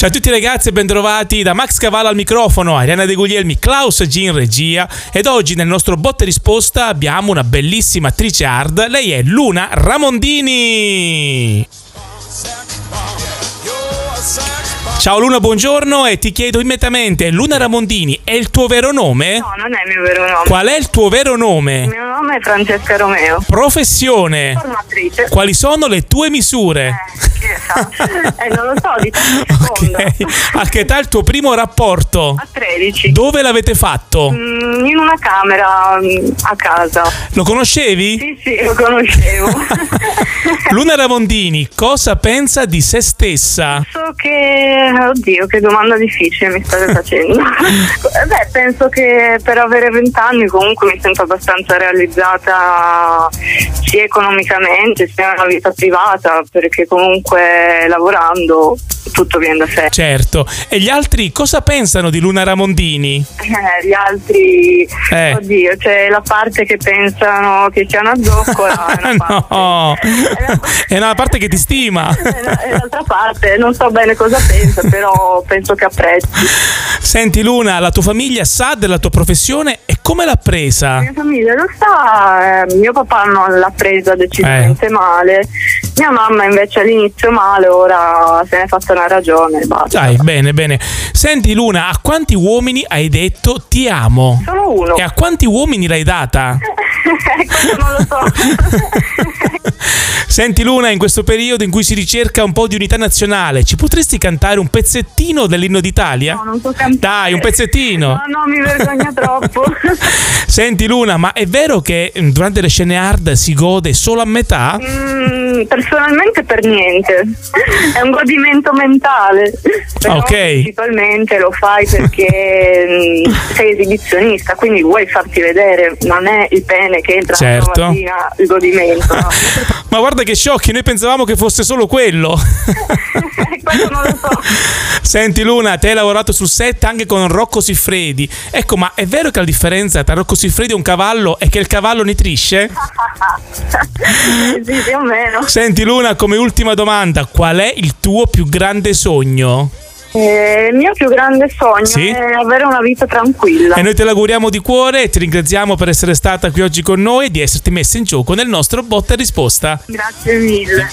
Ciao a tutti ragazzi e bentrovati da Max Cavallo al microfono, Ariana De Guglielmi, Klaus G in regia ed oggi nel nostro botte risposta abbiamo una bellissima attrice hard, lei è Luna Ramondini. Ciao Luna, buongiorno e ti chiedo immediatamente, Luna Ramondini è il tuo vero nome? No, non è il mio vero nome. Qual è il tuo vero Il nome? mio nome è Francesca Romeo. Professione? Formatrice. Quali sono le tue misure? Eh, Eh, non lo so, di seconda. Ok. A che età il tuo primo rapporto? A 13. Dove l'avete fatto? Mm, in una camera mm, a casa. Lo conoscevi? Sì, sì, lo conoscevo. Luna Ramondini, cosa pensa di se stessa? Penso che. Oddio, che domanda difficile mi state facendo. Beh, penso che per avere 20 anni comunque mi sento abbastanza realizzata sia economicamente sia nella vita privata, perché comunque lavorando tutto viene da sé. Certo. E gli altri cosa pensano di Luna Ramondini? Eh, gli altri, Eh. oddio, c'è la parte che pensano che sia una zoccola. e una no, la- è una parte che ti stima. e e l'altra parte, non so bene cosa pensa, però penso che apprezzi. Senti Luna, la tua famiglia sa della tua professione e come l'ha presa? La mia famiglia lo sa, eh, mio papà non l'ha presa decisamente Eh. male, mia mamma invece all'inizio male, ora se ne è fatta una ragione basta. Dai, bene, bene. Senti Luna, a quanti uomini hai detto ti amo? Solo uno. E a quanti uomini l'hai data? Questo non lo so. Senti Luna, in questo periodo in cui si ricerca un po' di unità nazionale, ci potresti cantare un pezzettino dell'inno d'Italia? No, non so cantare. Dai, un pezzettino. No, no, mi vergogno troppo. Senti Luna, ma è vero che mm, durante le scene hard si gode solo a metà? Mm, personalmente per niente, è un godimento mentale. Però Ok. principalmente lo fai perché mm, sei esibizionista, quindi vuoi farti vedere, non è il pene che entra Certo. mattina il godimento. no? Ma guarda che sciocchi, noi pensavamo che fosse solo quello. Questo non lo so. Senti Luna, te hai lavorato sul set anche con Rocco Siffredi. Ecco, ma è vero che la differenza tra Rocco Siffredi e un cavallo è che il cavallo nitrisce? sì, più o meno. Senti Luna, come ultima domanda, qual è il tuo più grande sogno? Eh, il mio più grande sogno Sì? è avere una vita tranquilla. E noi te l'auguriamo di cuore e ti ringraziamo per essere stata qui oggi con noi e di esserti messa in gioco nel nostro botta e risposta. Grazie mille.